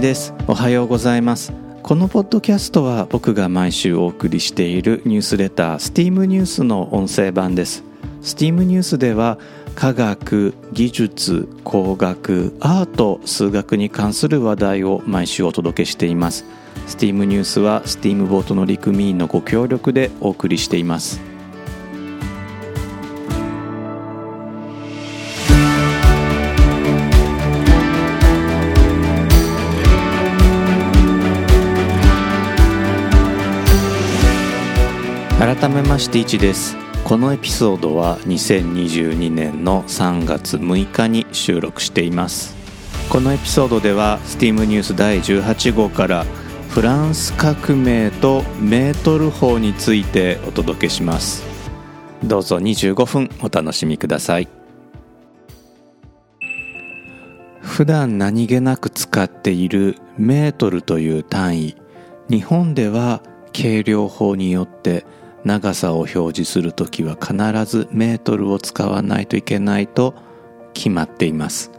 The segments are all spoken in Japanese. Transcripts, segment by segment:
です。おはようございます。このポッドキャストは僕が毎週お送りしているニュースレター STEAM ニュースの音声版です。STEAM ニュースでは科学技術工学アート数学に関する話題を毎週お届けしています。STEAM ニュースは STEAM ボートの陸務員のご協力でお送りしています。改めまして1です。このエピソードは2022年の3月6日に収録しています。このエピソードでは STEAM ニュース第18号からフランス革命とメートル法についてお届けします。どうぞ25分お楽しみください。普段何気なく使っているメートルという単位。日本では計量法によって長さを表示するときは必ずメートルを使わないといけないと決まっています。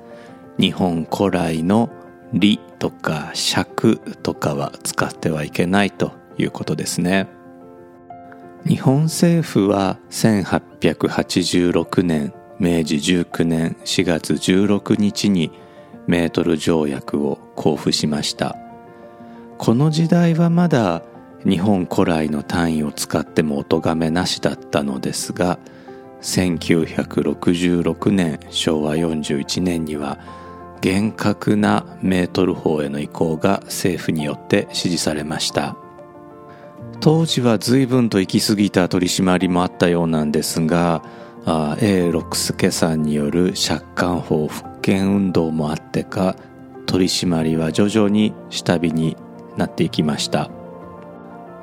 日本古来の里とか尺とかは使ってはいけないということですね。日本政府は1886年明治19年4月16日にメートル条約を交付しました。この時代はまだ日本古来の単位を使ってもお咎めなしだったのですが1966年昭和41年には厳格なメートル法への移行が政府によって指示されました。当時は随分と行き過ぎた取り締まりもあったようなんですが A 六輔さんによる借款法復権運動もあってか取り締まりは徐々に下火になっていきました。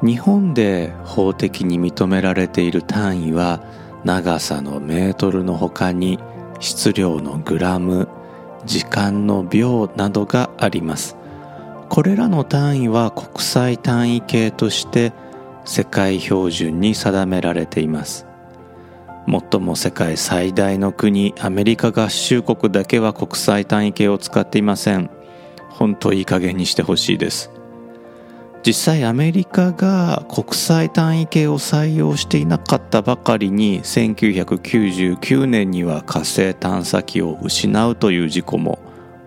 日本で法的に認められている単位は長さのメートルの他に質量のグラム時間の秒などがあります。これらの単位は国際単位系として世界標準に定められています。最も世界最大の国アメリカ合衆国だけは国際単位系を使っていません。本当いい加減にしてほしいです。実際アメリカが国際単位系を採用していなかったばかりに1999年には火星探査機を失うという事故も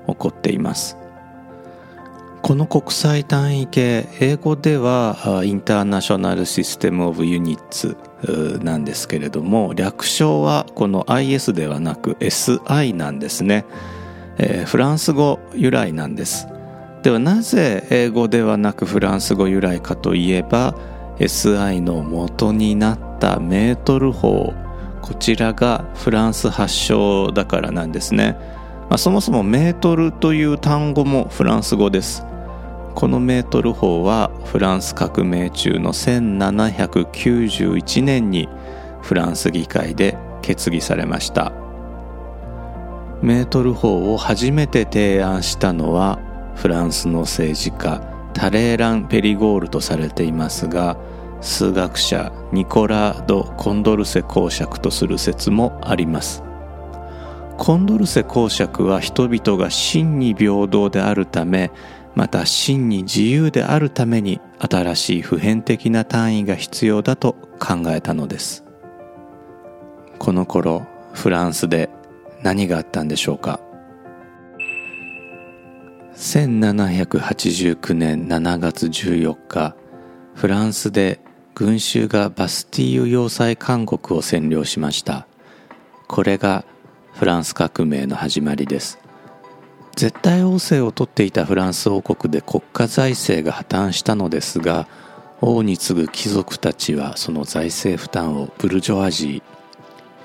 起こっています。この国際単位系英語ではインターナショナルシステムオブユニッツなんですけれども略称はこの IS ではなく SI なんですね、えー、フランス語由来なんです。ではなぜ英語ではなくフランス語由来かといえば SI の元になったメートル法。こちらがフランス発祥だからなんですね、まあ、そもそもメートルという単語もフランス語です。このメートル法はフランス革命中の1791年にフランス議会で決議されました。メートル法を初めて提案したのはフランスの政治家タレーラン・ペリゴールとされていますが数学者ニコラー・ド・コンドルセ公爵とする説もあります。コンドルセ公爵は人々が真に平等であるためまた真に自由であるために新しい普遍的な単位が必要だと考えたのです。この頃フランスで何があったんでしょうか？1789年7月14日フランスで群衆がバスティーユ要塞監獄を占領しました。これがフランス革命の始まりです。絶対王政をとっていたフランス王国で国家財政が破綻したのですが王に次ぐ貴族たちはその財政負担をブルジョワジー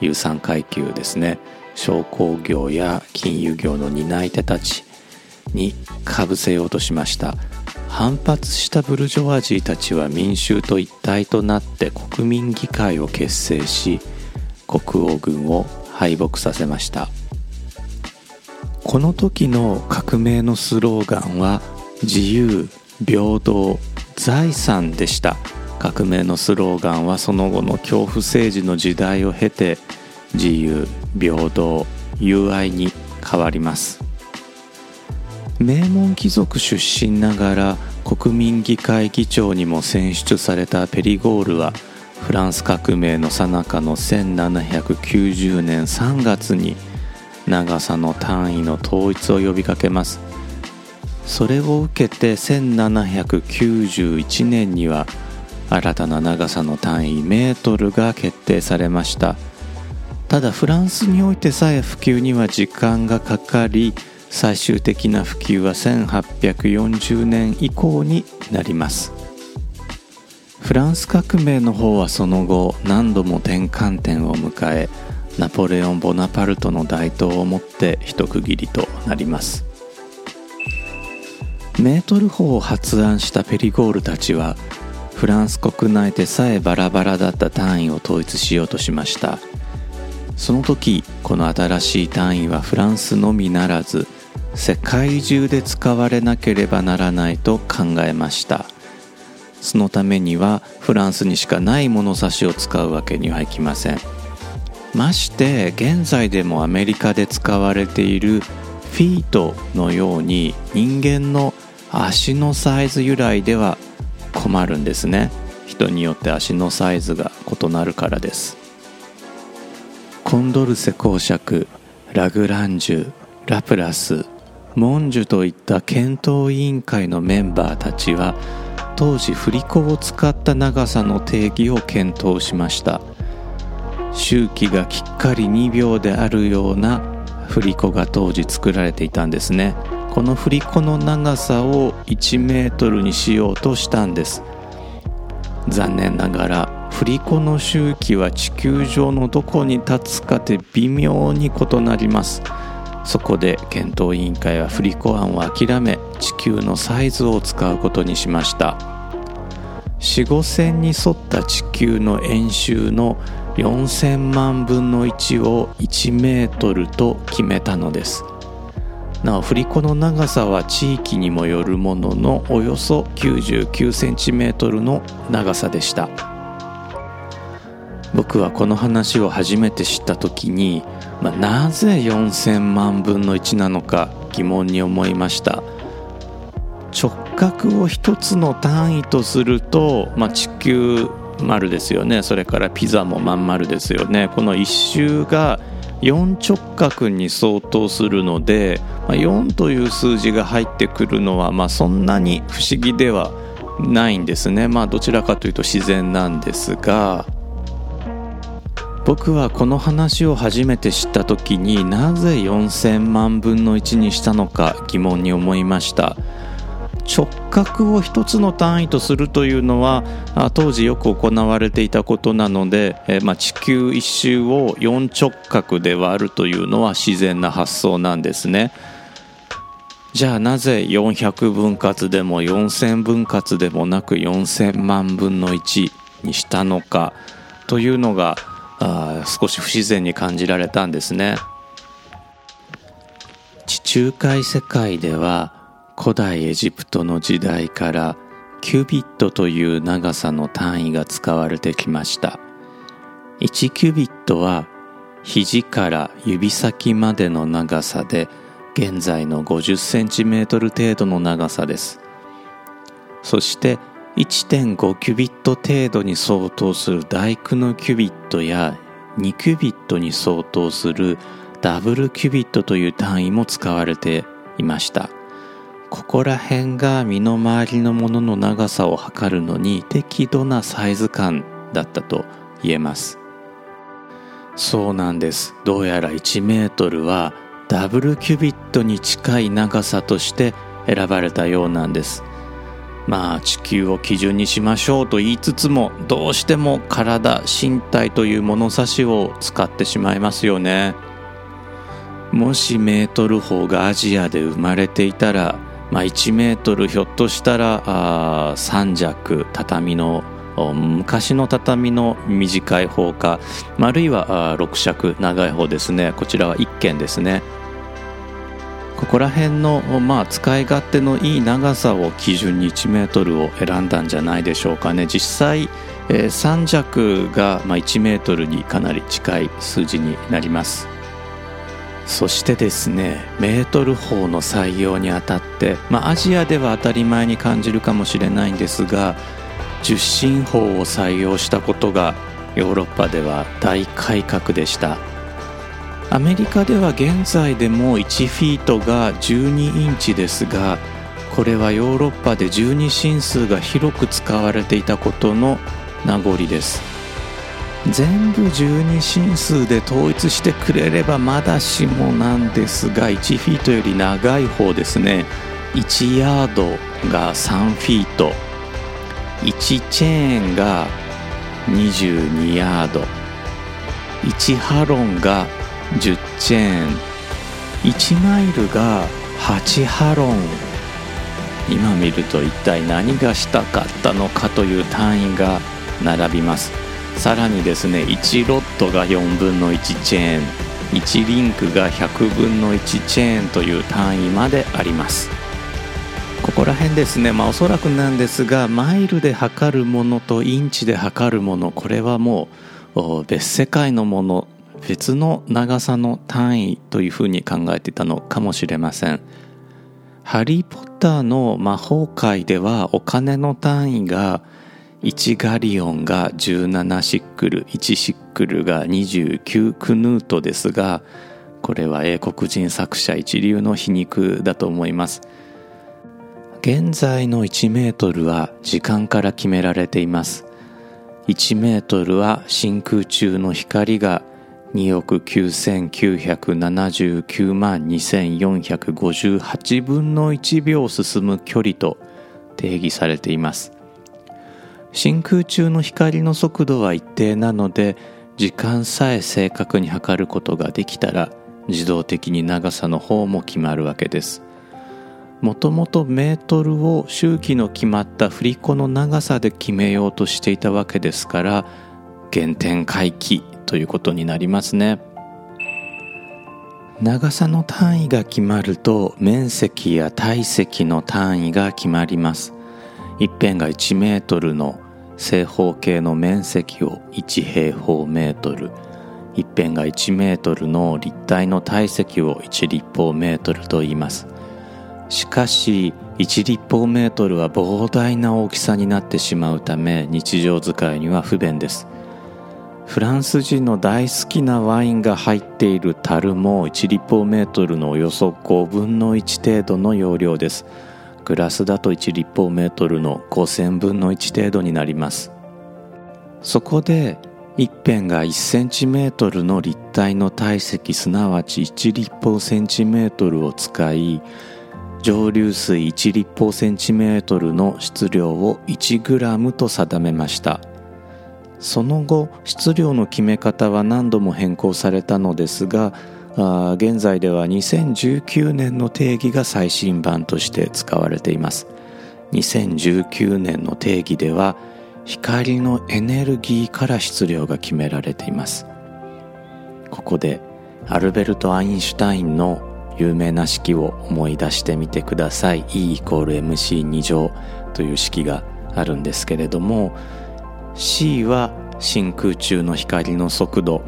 有産階級ですね商工業や金融業の担い手たちにかぶせようとしました。反発したブルジョワジーたちは民衆と一体となって国民議会を結成し国王軍を敗北させました。この時の革命のスローガンは自由平等財産でした。革命のスローガンはその後の恐怖政治の時代を経て自由平等友愛に変わります。名門貴族出身ながら国民議会議長にも選出されたペリゴールはフランス革命の最中の1790年3月に長さの単位の統一を呼びかけます。それを受けて1791年には新たな長さの単位メートルが決定されました。ただフランスにおいてさえ普及には時間がかかり最終的な普及は1840年以降になります。フランス革命の方はその後何度も転換点を迎えナポレオン・ボナパルトの台頭をもって一区切りとなります。メートル法を発案したペリゴールたちはフランス国内でさえバラバラだった単位を統一しようとしました。その時この新しい単位はフランスのみならず世界中で使われなければならないと考えました。そのためにはフランスにしかない物差しを使うわけにはいきません。まして現在でもアメリカで使われているフィートのように人間の足のサイズ由来では困るんですね。人によって足のサイズが異なるからです。コンドルセ公爵ラグランジュラプラスモンジュといった検討委員会のメンバーたちは当時振り子を使った長さの定義を検討しました。周期がきっかり2秒であるような振り子が当時作られていたんですね。この振り子の長さを1メートルにしようとしたんです。残念ながら振り子の周期は地球上のどこに立つかで微妙に異なります。そこで検討委員会は振り子案を諦め地球のサイズを使うことにしました。4 5線に沿った地球の円周の4000万分の1を1メートルと決めたのです。なお振り子の長さは地域にもよるもののおよそ99センチメートルの長さでした。僕はこの話を初めて知った時にまあ、なぜ4000万分の1なのか疑問に思いました。直角を一つの単位とすると、まあ、地球丸ですよね。それからピザもまん丸ですよね。この1周が4直角に相当するので、まあ、4という数字が入ってくるのは、まあ、そんなに不思議ではないんですね。まあどちらかというと自然なんですが僕はこの話を初めて知った時になぜ4000万分の1にしたのか疑問に思いました。直角を一つの単位とするというのは当時よく行われていたことなので、えまあ、地球一周を4直角で割るというのは自然な発想なんですね。じゃあなぜ400分割でも4000分割でもなく4000万分の1にしたのかというのがあ少し不自然に感じられたんですね。地中海世界では古代エジプトの時代からキュビットという長さの単位が使われてきました。1キュビットは肘から指先までの長さで現在の50センチメートル程度の長さです。そして1.5キュビット程度に相当する大工のキュビットや2キュビットに相当するダブルキュビットという単位も使われていました。ここら辺が身の回りのものの長さを測るのに適度なサイズ感だったと言えます。そうなんです。どうやら1メートルはダブルキュビットに近い長さとして選ばれたようなんです。まあ地球を基準にしましょうと言いつつもどうしても体身体という物差しを使ってしまいますよね。もしメートル砲がアジアで生まれていたら、まあ、1メートルひょっとしたらあ3尺畳の昔の畳の短い方か、あるいは6尺長い方ですね。こちらは1軒ですね。ここら辺の、まあ、使い勝手のいい長さを基準に1メートルを選んだんじゃないでしょうかね。実際、えー、3弱が、まあ、1メートルにかなり近い数字になります。そしてですねメートル砲の採用にあたって、まあ、アジアでは当たり前に感じるかもしれないんですが受信砲を採用したことがヨーロッパでは大改革でした。アメリカでは現在でも1フィートが12インチですがこれはヨーロッパで12進数が広く使われていたことの名残です。全部12進数で統一してくれればまだしもなんですが1フィートより長い方ですね。1ヤードが3フィート。1チェーンが22ヤード。1ハロンが10チェーン。1マイルが8ハロン。今見ると一体何がしたかったのかという単位が並びます。さらにですね1ロットが4分の1チェーン。1リンクが100分の1チェーンという単位まであります。ここら辺ですねまあおそらくなんですがマイルで測るものとインチで測るものこれはもう別世界のもの別の長さの単位というふうに考えていたのかもしれません。ハリー・ポッターの魔法界ではお金の単位が1ガリオンが17シックル1シックルが29クヌートですがこれは英国人作者一流の皮肉だと思います。現在の1メートルは時間から決められています。1メートルは真空中の光が2億9979万2458分の1秒進む距離と定義されています。真空中の光の速度は一定なので時間さえ正確に測ることができたら自動的に長さの方も決まるわけです。もともとメートルを周期の決まった振り子の長さで決めようとしていたわけですから原点回帰ということになりますね。長さの単位が決まると面積や体積の単位が決まります。一辺が1メートルの正方形の面積を1平方メートル。一辺が1メートルの立体の体積を1立方メートルと言います。しかし1立方メートルは膨大な大きさになってしまうため日常使いには不便です。フランス人の大好きなワインが入っている樽も1立方メートルのおよそ5分の1程度の容量です。グラスだと1立方メートルの5000分の1程度になります。そこで一辺が1センチメートルの立体の体積すなわち1立方センチメートルを使い蒸留水1立方センチメートルの質量を1グラムと定めました。その後質量の決め方は何度も変更されたのですが現在では2019年の定義が最新版として使われています。2019年の定義では光のエネルギーから質量が決められています。ここでアルベルト・アインシュタインの有名な式を思い出してみてください。E イコール MC2 乗という式があるんですけれども C は真空中の光の速度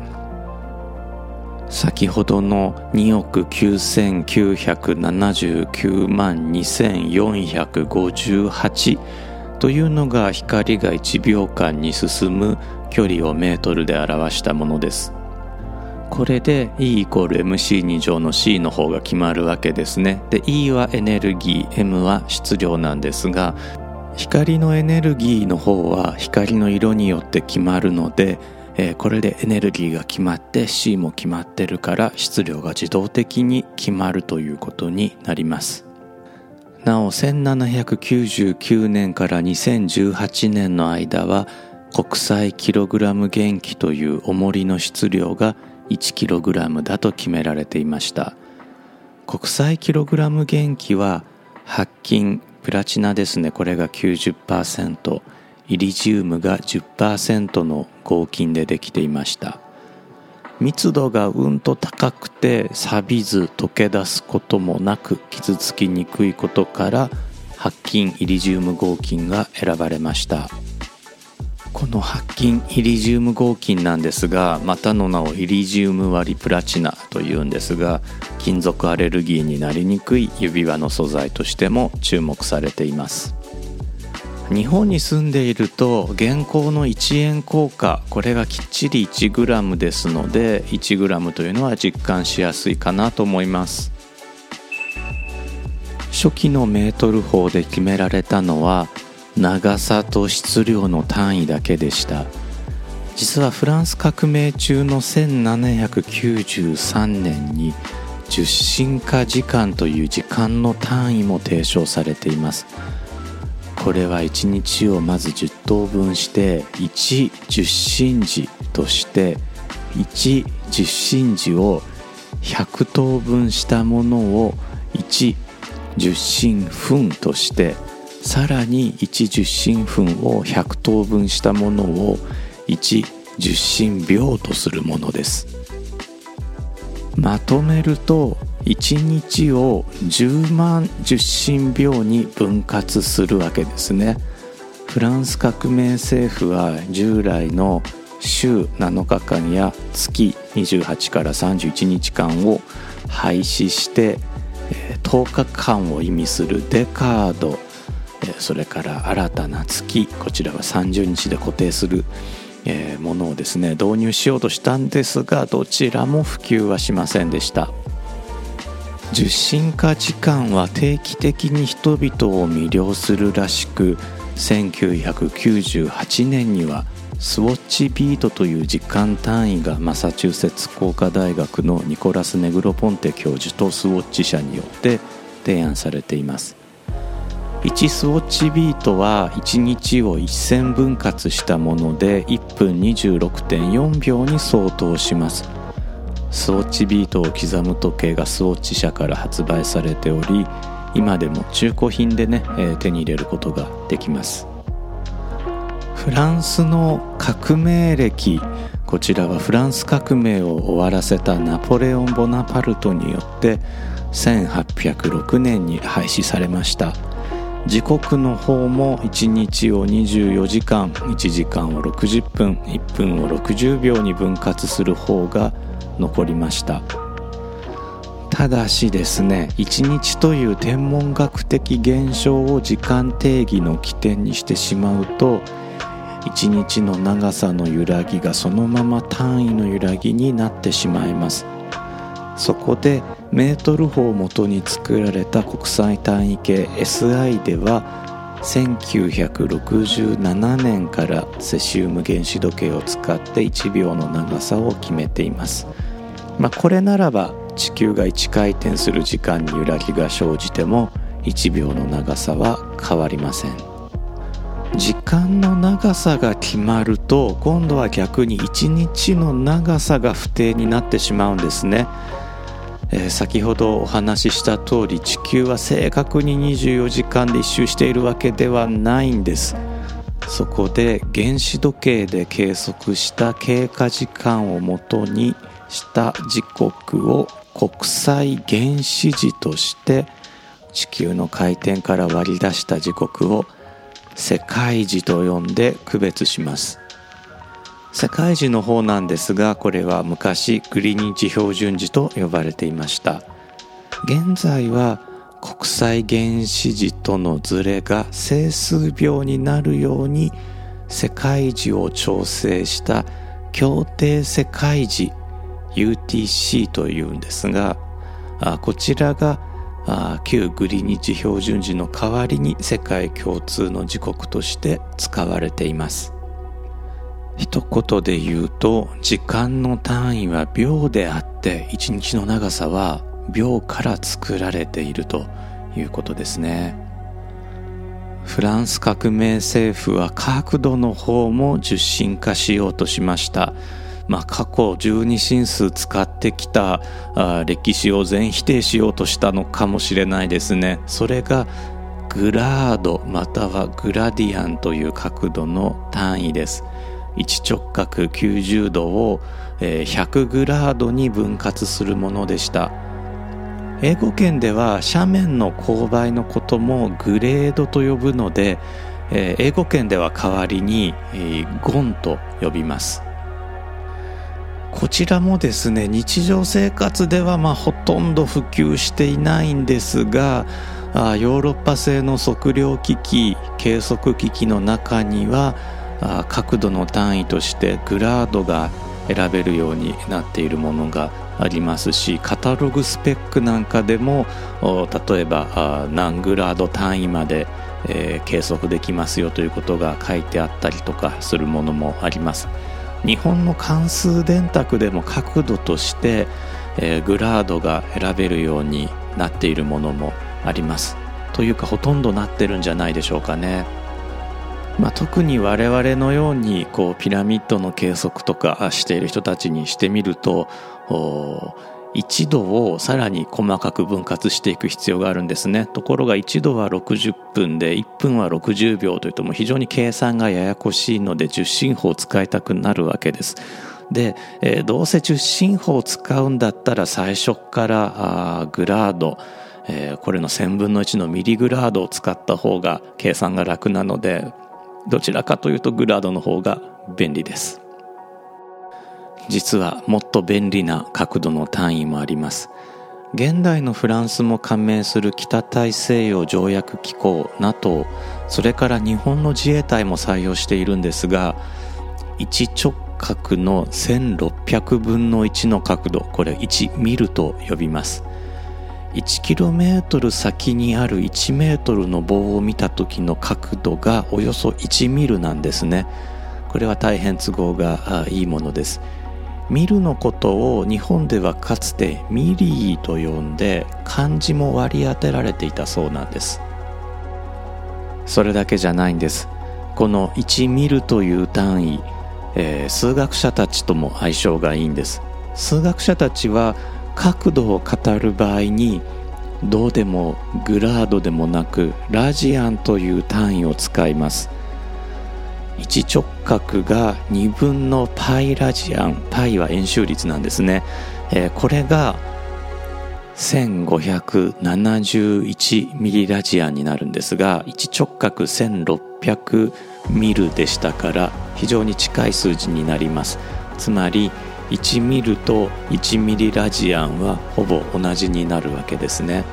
先ほどの2億9979万2458というのが光が1秒間に進む距離をメートルで表したものです。これで E イコール MC2 乗の C の方が決まるわけですね。で、E はエネルギー、M は質量なんですが、光のエネルギーの方は光の色によって決まるので、えー、これでエネルギーが決まって C も決まってるから質量が自動的に決まるということになります。なお1799年から2018年の間は国際キログラム元気という重りの質量が1キログラムだと決められていました。国際キログラム元気は白金プラチナですね。これが90%イリジウムが10%の合金でできていました。密度がうんと高くて錆びず溶け出すこともなく傷つきにくいことから白金イリジウム合金が選ばれました。この白金イリジウム合金なんですがまたの名をイリジウム割りプラチナというんですが金属アレルギーになりにくい指輪の素材としても注目されています。日本に住んでいると現行の1円硬貨これがきっちり 1g ですので 1g というのは実感しやすいかなと思います。初期のメートル法で決められたのは長さと質量の単位だけでした。実はフランス革命中の1793年に十進化時間という時間の単位も提唱されています。これは1日をまず10等分して1十進時として1十進時を100等分したものを1十進分としてさらに1十進分を100等分したものを1十進秒とするものです。まとめると1日を10万十進秒に分割するわけですね。フランス革命政府は従来の週7日間や月28から31日間を廃止して10日間を意味するデカードそれから新たな月こちらは30日で固定するものをですね導入しようとしたんですがどちらも普及はしませんでした。受信化時間は定期的に人々を魅了するらしく1998年にはスウォッチビートという時間単位がマサチューセッツ工科大学のニコラス・ネグロポンテ教授とスウォッチ社によって提案されています。1スウォッチビートは1日を1000分割したもので1分26.4秒に相当します。スウォッチビートを刻む時計がスウォッチ社から発売されており今でも中古品でね、えー、手に入れることができます。フランスの革命歴こちらはフランス革命を終わらせたナポレオン・ボナパルトによって1806年に廃止されました。時刻の方も1日を24時間1時間を60分1分を60秒に分割する方が残りました。ただしですね1日という天文学的現象を時間定義の起点にしてしまうと1日の長さの揺らぎがそのまま単位の揺らぎになってしまいます。そこでメートル法をもとに作られた国際単位計 SI では1967年からセシウム原子時計を使って1秒の長さを決めています、まあ、これならば地球が1回転する時間に揺らぎが生じても1秒の長さは変わりません。時間の長さが決まると今度は逆に1日の長さが不定になってしまうんですね。えー、先ほどお話しした通り地球は正確に24時間で一周しているわけではないんです。そこで原子時計で計測した経過時間をもとにした時刻を国際原子時として地球の回転から割り出した時刻を世界時と呼んで区別します。世界時の方なんですがこれは昔グリニッジ標準時と呼ばれていました。現在は国際原子時とのズレが整数秒になるように世界時を調整した協定世界時 UTC というんですがこちらが旧グリニッジ標準時の代わりに世界共通の時刻として使われています。一言で言うと時間の単位は秒であって一日の長さは秒から作られているということですね。フランス革命政府は角度の方も受信化しようとしました。まあ、過去十二進数使ってきたあ歴史を全否定しようとしたのかもしれないですね。それがグラードまたはグラディアンという角度の単位です。1直角90度を100グラードに分割するものでした。英語圏では斜面の勾配のこともグレードと呼ぶので、英語圏では代わりに、ゴンと呼びます。こちらもですね日常生活ではまあほとんど普及していないんですがヨーロッパ製の測量機器計測機器の中には角度の単位としてグラードが選べるようになっているものがありますしカタログスペックなんかでも例えば何グラード単位まで、え、計測できますよということが書いてあったりとかするものもあります。日本の関数電卓でも角度として、え、グラードが選べるようになっているものもあります。というかほとんどなってるんじゃないでしょうかね。まあ、特に我々のようにこうピラミッドの計測とかしている人たちにしてみると1度をさらに細かく分割していく必要があるんですね。ところが1度は60分で1分は60秒というとも非常に計算がややこしいので受信法を使いたくなるわけです。で、えー、どうせ受信法を使うんだったら最初からあグラードえー、これの1000分の1のミリグラードを使った方が計算が楽なのでどちらかというとグラードの方が便利です。実はもっと便利な角度の単位もあります。現代のフランスも加盟する北大西洋条約機構 NATO それから日本の自衛隊も採用しているんですが1直角の1600分の1の角度これ1ミルと呼びます。1km 先にある 1m の棒を見た時の角度がおよそ1ミルなんですね。これは大変都合がいいものです。ミルのことを日本ではかつてミリーと呼んで漢字も割り当てられていたそうなんです。それだけじゃないんです。この1ミルという単位、えー、数学者たちとも相性がいいんです。数学者たちは角度を語る場合にどうでもグラードでもなくラジアンという単位を使います。1直角が2分のパイラジアン。パイは円周率なんですね、えー、これが1571ミリラジアンになるんですが1直角1600ミルでしたから非常に近い数字になります。つまり1ミルと1ミリラジアンはほぼ同じになるわけですね。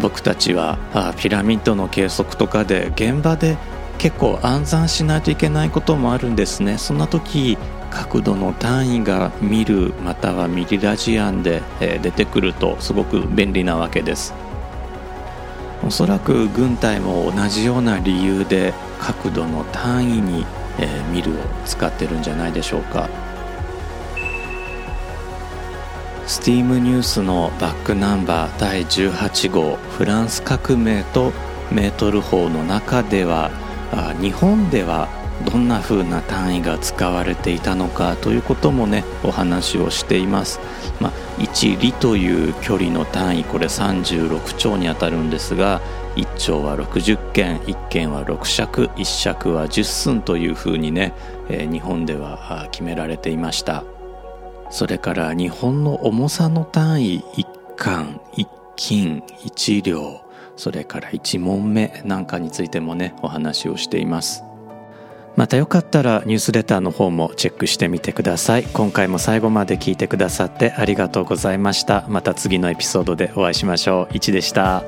僕たちはあピラミッドの計測とかで現場で結構暗算しないといけないこともあるんですね。そんな時角度の単位がミルまたはミリラジアンで、出てくるとすごく便利なわけです。おそらく軍隊も同じような理由で角度の単位に、ミルを使ってるんじゃないでしょうか。スティームニュースのバックナンバー第18号フランス革命とメートル法の中では日本ではどんな風な単位が使われていたのかということもねお話をしています、まあ、1里という距離の単位これ36兆にあたるんですが1兆は60件1件は6尺1尺は10寸というふうにね、えー、日本では決められていました。それから日本の重さの単位一貫一斤一両それから一問目なんかについてもねお話をしています。またよかったらニュースレターの方もチェックしてみてください。今回も最後まで聞いてくださってありがとうございました。また次のエピソードでお会いしましょう。1でした。